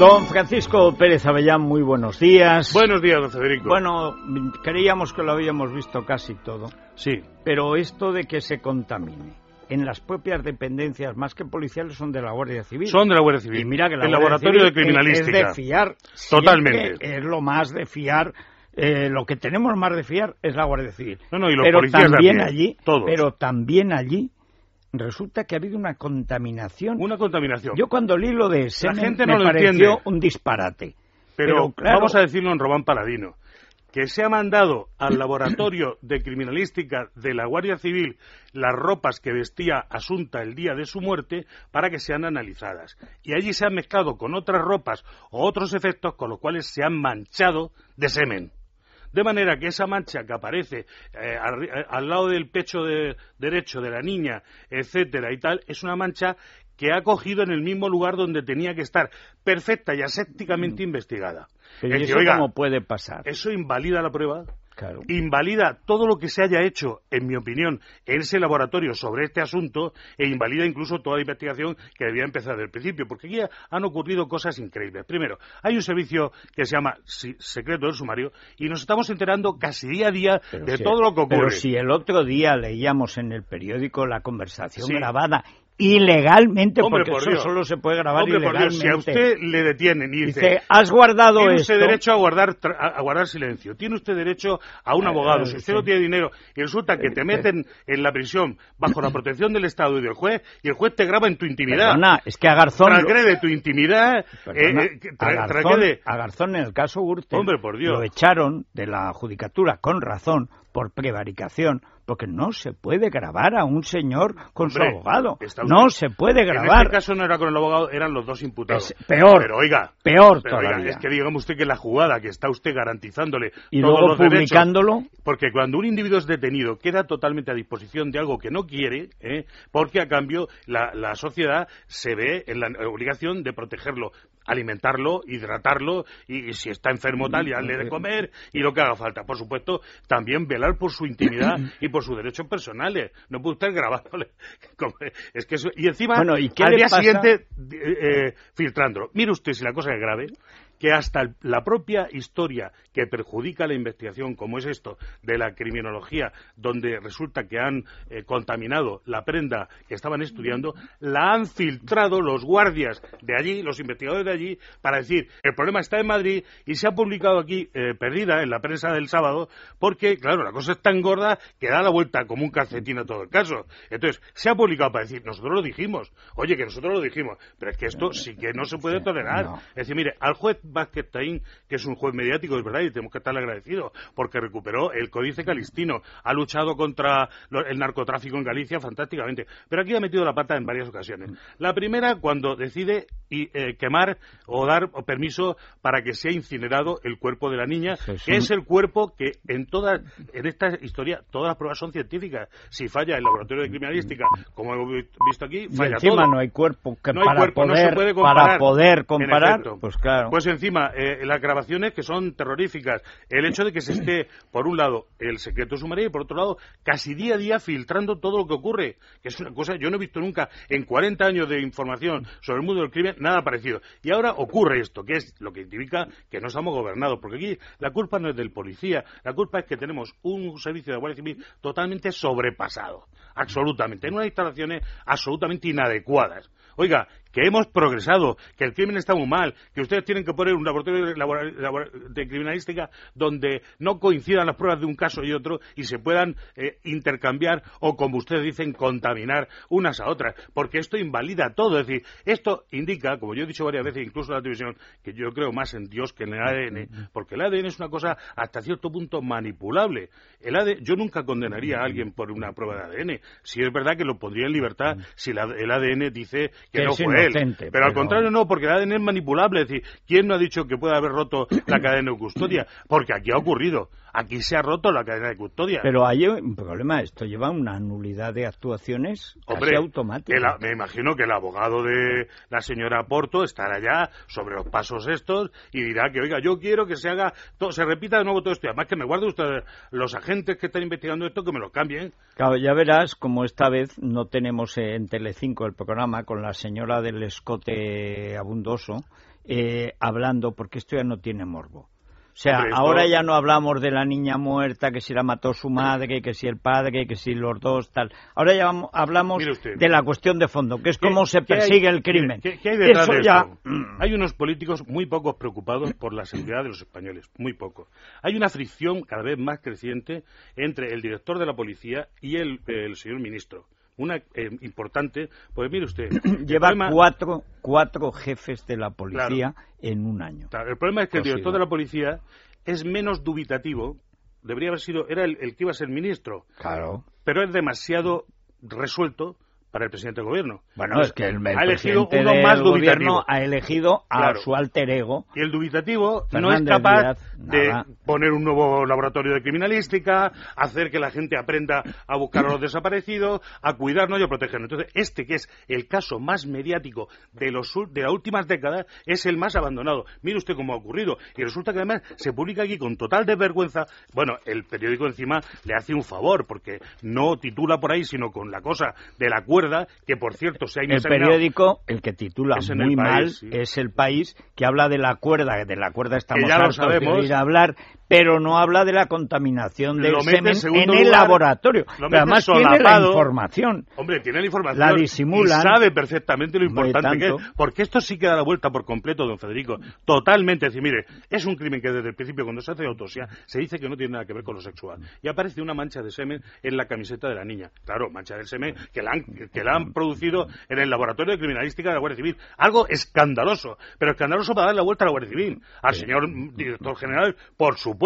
Don Francisco Pérez Avellán, muy buenos días. Buenos días, don Federico. Bueno, creíamos que lo habíamos visto casi todo. Sí. Pero esto de que se contamine en las propias dependencias, más que policiales, son de la Guardia Civil. Son de la Guardia Civil. Y mira que la el Guardia laboratorio Civil de criminalística. Es de fiar. Totalmente. Es lo más de fiar. Eh, lo que tenemos más de fiar es la Guardia Civil. No, no, y los pero policías también allí, todos. pero también allí resulta que ha habido una contaminación. Una contaminación. Yo cuando leí lo de semen gente me lo pareció entiende. un disparate. Pero, Pero, claro- vamos a decirlo en Román Paladino, que se ha mandado al laboratorio de criminalística de la Guardia Civil las ropas que vestía Asunta el día de su muerte para que sean analizadas. Y allí se han mezclado con otras ropas o otros efectos con los cuales se han manchado de semen. De manera que esa mancha que aparece eh, eh, al lado del pecho de- derecho de la niña, etcétera y tal, es una mancha que ha cogido en el mismo lugar donde tenía que estar, perfecta y asépticamente investigada. Pero ¿y eso oiga, cómo puede pasar? eso invalida la prueba, Claro. invalida todo lo que se haya hecho, en mi opinión, en ese laboratorio sobre este asunto e invalida incluso toda la investigación que debía empezar desde el principio, porque aquí han ocurrido cosas increíbles. Primero, hay un servicio que se llama Secreto del Sumario y nos estamos enterando casi día a día Pero de si- todo lo que ocurre. Pero si el otro día leíamos en el periódico la conversación Sí. grabada ilegalmente, Hombre, porque por eso Dios. solo se puede grabar Hombre, por Dios, ilegalmente. si a usted le detienen y dice, Dice, has guardado tiene esto. usted derecho a guardar, tra- a guardar silencio, tiene usted derecho a un Eh, abogado. eh, Si usted sí. no tiene dinero y resulta que te meten en la prisión bajo la protección del Estado y del juez, y el juez te graba en tu intimidad, Perdona, es que a Garzón... transgrede tu intimidad, Perdona, eh, eh, que a, tra- Garzón, a Garzón, en el caso Gürtel, Hombre, por Dios. lo echaron de la judicatura con razón por prevaricación, porque no se puede grabar a un señor con Hombre, su abogado. No se puede En grabar. este caso no era con el abogado, eran los dos imputados. Es peor. Pero oiga, Peor pero, oiga, todavía. es que digamos usted que la jugada que está usted garantizándole Y todos luego los derechos, publicándolo. porque cuando un individuo es detenido queda totalmente a disposición de algo que no quiere, ¿eh? porque a cambio la, la sociedad se ve en la obligación de protegerlo, alimentarlo, hidratarlo y, y si está enfermo tal, y darle de comer y lo que haga falta. Por supuesto, también velar por su intimidad y por sus derechos personales. No puede usted grabándole. Es que eso- y encima, Bueno, ¿y qué al día pasa? siguiente, eh, eh, filtrándolo. Mire usted si la cosa es grave, que hasta la propia historia que perjudica la investigación, como es esto de la criminología, donde resulta que han eh, contaminado la prenda que estaban estudiando, la han filtrado los guardias de allí, los investigadores de allí, para decir, el problema está en Madrid y se ha publicado aquí, eh, perdida, en la prensa del sábado, porque, claro, la cosa es tan gorda que da la vuelta como un calcetín a todo el caso. Entonces, se ha publicado para decir, nosotros lo dijimos, oye, que nosotros lo dijimos, pero es que esto sí que no se puede tolerar. Es decir, mire, al juez Vázquez Taín, que es un juez mediático, es verdad, y tenemos que estarle agradecidos, porque recuperó el Códice Calistino, ha luchado contra el narcotráfico en Galicia fantásticamente, pero aquí ha metido la pata en varias ocasiones. La primera, cuando decide y, eh, quemar o dar permiso para que sea incinerado el cuerpo de la niña, que es el cuerpo que en toda, en esta historia, todas las pruebas son científicas. Si falla el laboratorio de criminalística, como hemos vi- visto aquí, Y falla encima todo. no hay cuerpo que No hay para, cuerpo, no se poder, puede para comparar. poder En comparar, pues claro. Pues encima, eh, las grabaciones que son terroríficas. El hecho de que se esté, por un lado, el secreto sumario y por otro lado, casi día a día filtrando todo lo que ocurre. Que es una cosa, yo no he visto nunca en 40 años de información sobre el mundo del crimen nada parecido. Y ahora ocurre esto, que es lo que indica que no estamos gobernados. Porque aquí la culpa no es del policía, la culpa es que tenemos un servicio de Guardia Civil totalmente sobrepasado. Absolutamente. En unas instalaciones absolutamente inadecuadas. Oiga, que hemos progresado, que el crimen está muy mal, que ustedes tienen que poner un laboratorio de, criminalística donde no coincidan las pruebas de un caso y otro y se puedan eh, intercambiar o, como ustedes dicen, contaminar unas a otras, porque esto invalida todo. Es decir, esto indica, como yo he dicho varias veces, incluso en la televisión, que yo creo más en Dios que en el ADN, porque el ADN es una cosa hasta cierto punto manipulable. El ADN, yo nunca condenaría a alguien por una prueba de ADN, si es verdad que lo pondría en libertad si la- el ADN dice que, Que no es él. Pero, al contrario no, porque el ADN es manipulable. Es decir, ¿quién no ha dicho que puede haber roto la cadena de custodia? Porque aquí ha ocurrido. Aquí se ha roto la cadena de custodia. Pero hay un problema. Esto lleva una nulidad de actuaciones Hombre, automática. el a- me imagino que el abogado de la señora Porto estará ya sobre los pasos estos y dirá que, oiga, yo quiero que se haga, todo, se repita de nuevo todo esto. Y además que me guarde usted los agentes que están investigando esto, que me lo cambien. Claro, ya verás como esta vez no tenemos en Telecinco el programa con la señora del escote abundoso eh, hablando, porque esto ya no tiene morbo. O sea, Hombre, esto- ahora ya no hablamos de la niña muerta, que si la mató su madre, que si el padre, que si los dos, tal. Ahora ya vamos- hablamos de la cuestión de fondo, que es ¿Qué- cómo se hay- persigue el crimen. ¿qué, qué hay detrás Eso de ya... esto? Hay unos políticos muy pocos preocupados por la seguridad de los españoles, muy pocos. Hay una fricción cada vez más creciente entre el director de la policía y el, el señor ministro. Una eh, importante, pues mire usted, Lleva problema- cuatro, cuatro jefes de la policía en un año. Claro, el problema es que el director de la policía es menos dubitativo, debería haber sido, era el, el que iba a ser ministro, Claro. pero es demasiado resuelto para el presidente del gobierno. Bueno, es que el, el ha elegido uno del más gobierno dubitativo. ha elegido a Claro. su alter ego. Y el dubitativo no es capaz Díaz, de poner un nuevo laboratorio de criminalística, hacer que la gente aprenda a buscar a los desaparecidos, a cuidarnos y a protegernos. Entonces, este que es el caso más mediático de, los, de las últimas décadas es el más abandonado. Mire usted cómo ha ocurrido. Y resulta que además se publica aquí con total desvergüenza. Bueno, el periódico encima le hace un favor porque no titula por ahí, sino con la cosa de la cuerda, que por cierto se ha El periódico, el que titula muy El País, mal, sí. es El País, que habla de la cuerda, de la cuerda estamos ya lo hartos de sabemos. oír hablar, pero no habla de la contaminación del Lo en semen en el lugar, laboratorio. lo Pero además tiene la información. Hombre, tiene la información. La disimulan. Y sabe perfectamente lo importante que es. Porque esto sí que da la vuelta por completo, don Federico. Totalmente. Es decir, mire, es un crimen que desde el principio, cuando se hace autopsia, se dice que no tiene nada que ver con lo sexual. Y aparece una mancha de semen en la camiseta de la niña. Claro, mancha de semen que la han, que la han producido en el laboratorio de criminalística de la Guardia Civil. Algo escandaloso. Pero escandaloso para dar la vuelta a la Guardia Civil. Al señor director general, por supuesto.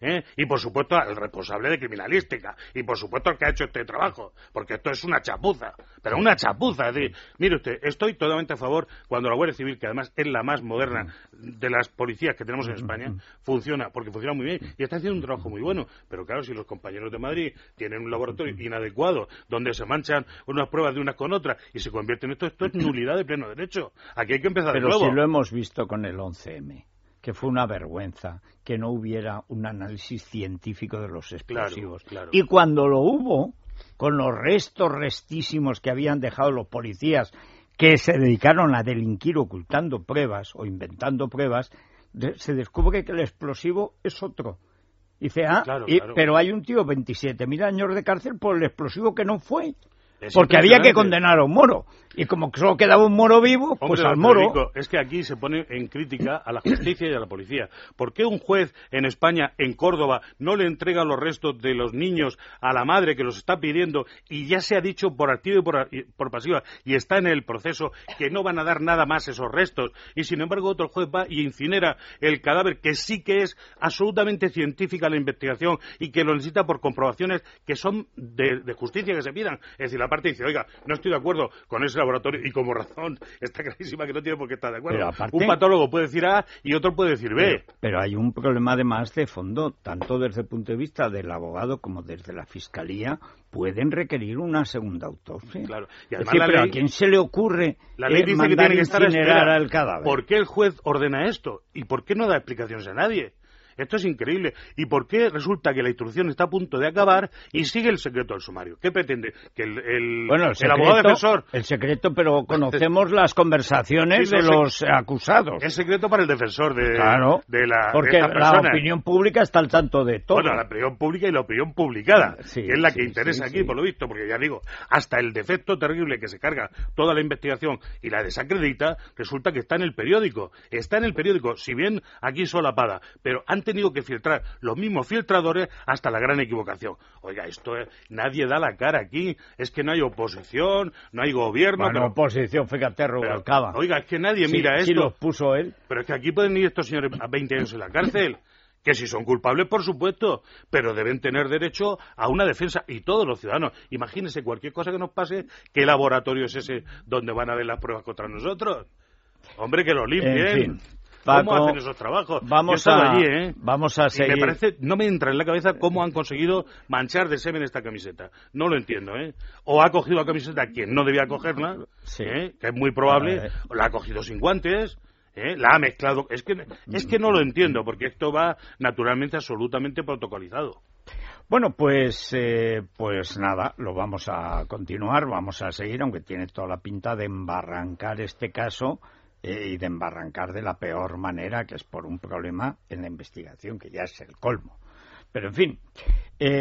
¿Eh? Y por supuesto al responsable de criminalística. Y por supuesto al que ha hecho este trabajo. Porque esto es una chapuza. Pero una chapuza. Es decir, mire usted, estoy totalmente a favor cuando la Guardia Civil, que además es la más moderna de las policías que tenemos en España, funciona. Porque funciona muy bien. Y está haciendo un trabajo muy bueno. Pero claro, si los compañeros de Madrid tienen un laboratorio inadecuado, donde se manchan unas pruebas de unas con otras y se convierte en esto, esto es nulidad de pleno derecho. Aquí hay que empezar de Pero nuevo. si lo hemos visto con el 11M, que fue una vergüenza que no hubiera un análisis científico de los explosivos. claro. Y cuando lo hubo, con los restos restísimos que habían dejado los policías que se dedicaron a delinquir ocultando pruebas o inventando pruebas, se descubre que el explosivo es otro. Dice, ah, Claro, y- pero hay un tío 27.000 años de cárcel por el explosivo que no fue. Porque había que condenar a un moro. Y como solo quedaba un moro vivo, pues al moro. Es que aquí se pone en crítica a la justicia y a la policía. ¿Por qué un juez en España, en Córdoba, no le entrega los restos de los niños a la madre que los está pidiendo y ya se ha dicho por activa y por, y por pasiva y está en el proceso que no van a dar nada más esos restos? Y sin embargo otro juez va y incinera el cadáver que sí que es absolutamente científica la investigación y que lo necesita por comprobaciones que son de, de justicia que se pidan. Es decir, la parte dice, oiga, no estoy de acuerdo con ese laboratorio y como razón está clarísima que no tiene por qué estar de acuerdo. Aparte- Un patólogo puede decir A y otro puede decir B. Pero, pero hay un problema además de fondo, tanto desde el punto de vista del abogado como desde la fiscalía, pueden requerir una segunda autopsia. Claro. Y además pero ley- ¿a quién se le ocurre La ley eh, dice que tiene que estar a al cadáver? ¿Por qué el juez ordena esto? ¿Y por qué no da explicaciones a nadie? Esto es increíble. ¿Y por qué resulta que la instrucción está a punto de acabar y sigue el secreto del sumario? ¿Qué pretende? Que el, el, Bueno, el, abogado defensor el secreto, pero conocemos las conversaciones Sí, de no los acusados. es secreto para el defensor de, claro, de la porque la opinión pública está al tanto de todo. Bueno, la opinión pública y la opinión publicada, Sí, que es la que sí, interesa aquí, por lo visto, porque ya digo, hasta el defecto terrible que se carga toda la investigación y la desacredita, resulta que está en el periódico. Está en el periódico, si bien aquí solapada, pero han tenido que filtrar los mismos filtradores hasta la gran equivocación. Oiga, esto es, nadie da la cara aquí, es que no hay oposición, no hay gobierno, Bueno, pero- oposición, fíjate, Rubalcaba. oiga, es que nadie Sí, mira sí esto. los puso él. Pero es que aquí pueden ir estos señores a 20 años en la cárcel. que si son culpables, por supuesto, pero deben tener derecho a una defensa y todos los ciudadanos. Imagínense cualquier cosa que nos pase, ¿qué laboratorio es ese donde van a ver las pruebas contra nosotros? Hombre, que lo limpien. ¿Cómo hacen esos trabajos? Vamos a, allí, ¿eh? Vamos a seguir. me parece, no me entra en la cabeza cómo han conseguido manchar de semen esta camiseta. No lo entiendo, ¿eh? O ha cogido la camiseta quien no debía cogerla, ¿eh? que es muy probable, o la ha cogido sin guantes. ¿Eh? la ha mezclado. Es que, es que no lo entiendo, porque esto va naturalmente absolutamente protocolizado. Bueno, pues, eh, pues nada, lo vamos a continuar, vamos a seguir, aunque tiene toda la pinta de embarrancar este caso eh, y de embarrancar de la peor manera, que es por un problema en la investigación, que ya es el colmo. Pero en fin,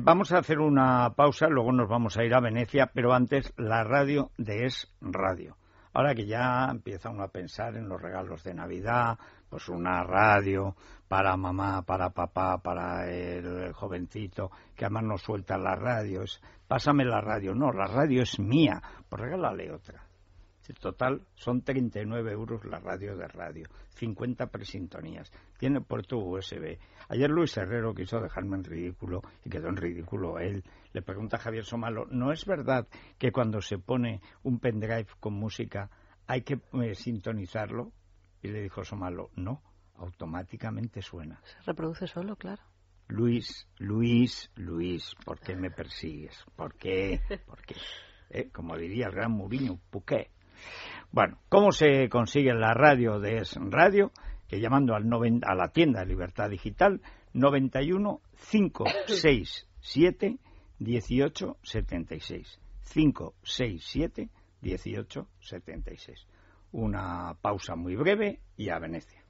vamos a hacer una pausa, luego nos vamos a ir a Venecia, pero antes la radio de Es Radio. Ahora que ya empieza uno a pensar en los regalos de Navidad, pues una radio para mamá, para papá, para el jovencito, que además no suelta las radios. Pásame la radio. No, la radio es mía. Pues regálale otra. En total, son 39 euros la radio de radio, 50 presintonías, tiene puerto USB. Ayer Luis Herrero quiso dejarme en ridículo y quedó en ridículo él. Le pregunta a Javier Somalo, ¿no es verdad que cuando se pone un pendrive con música hay que eh, sintonizarlo? Y le dijo Somalo, no, automáticamente suena. Se reproduce solo, claro. Luis, Luis, Luis, ¿por qué me persigues? ¿Por qué? ¿Por qué? Eh, como diría el gran Mourinho, ¿por qué? Bueno, ¿cómo se consigue la radio de Es Radio? Que llamando al a la tienda Libertad Digital 91 567 1876. 567 1876. Una pausa muy breve y a Venecia.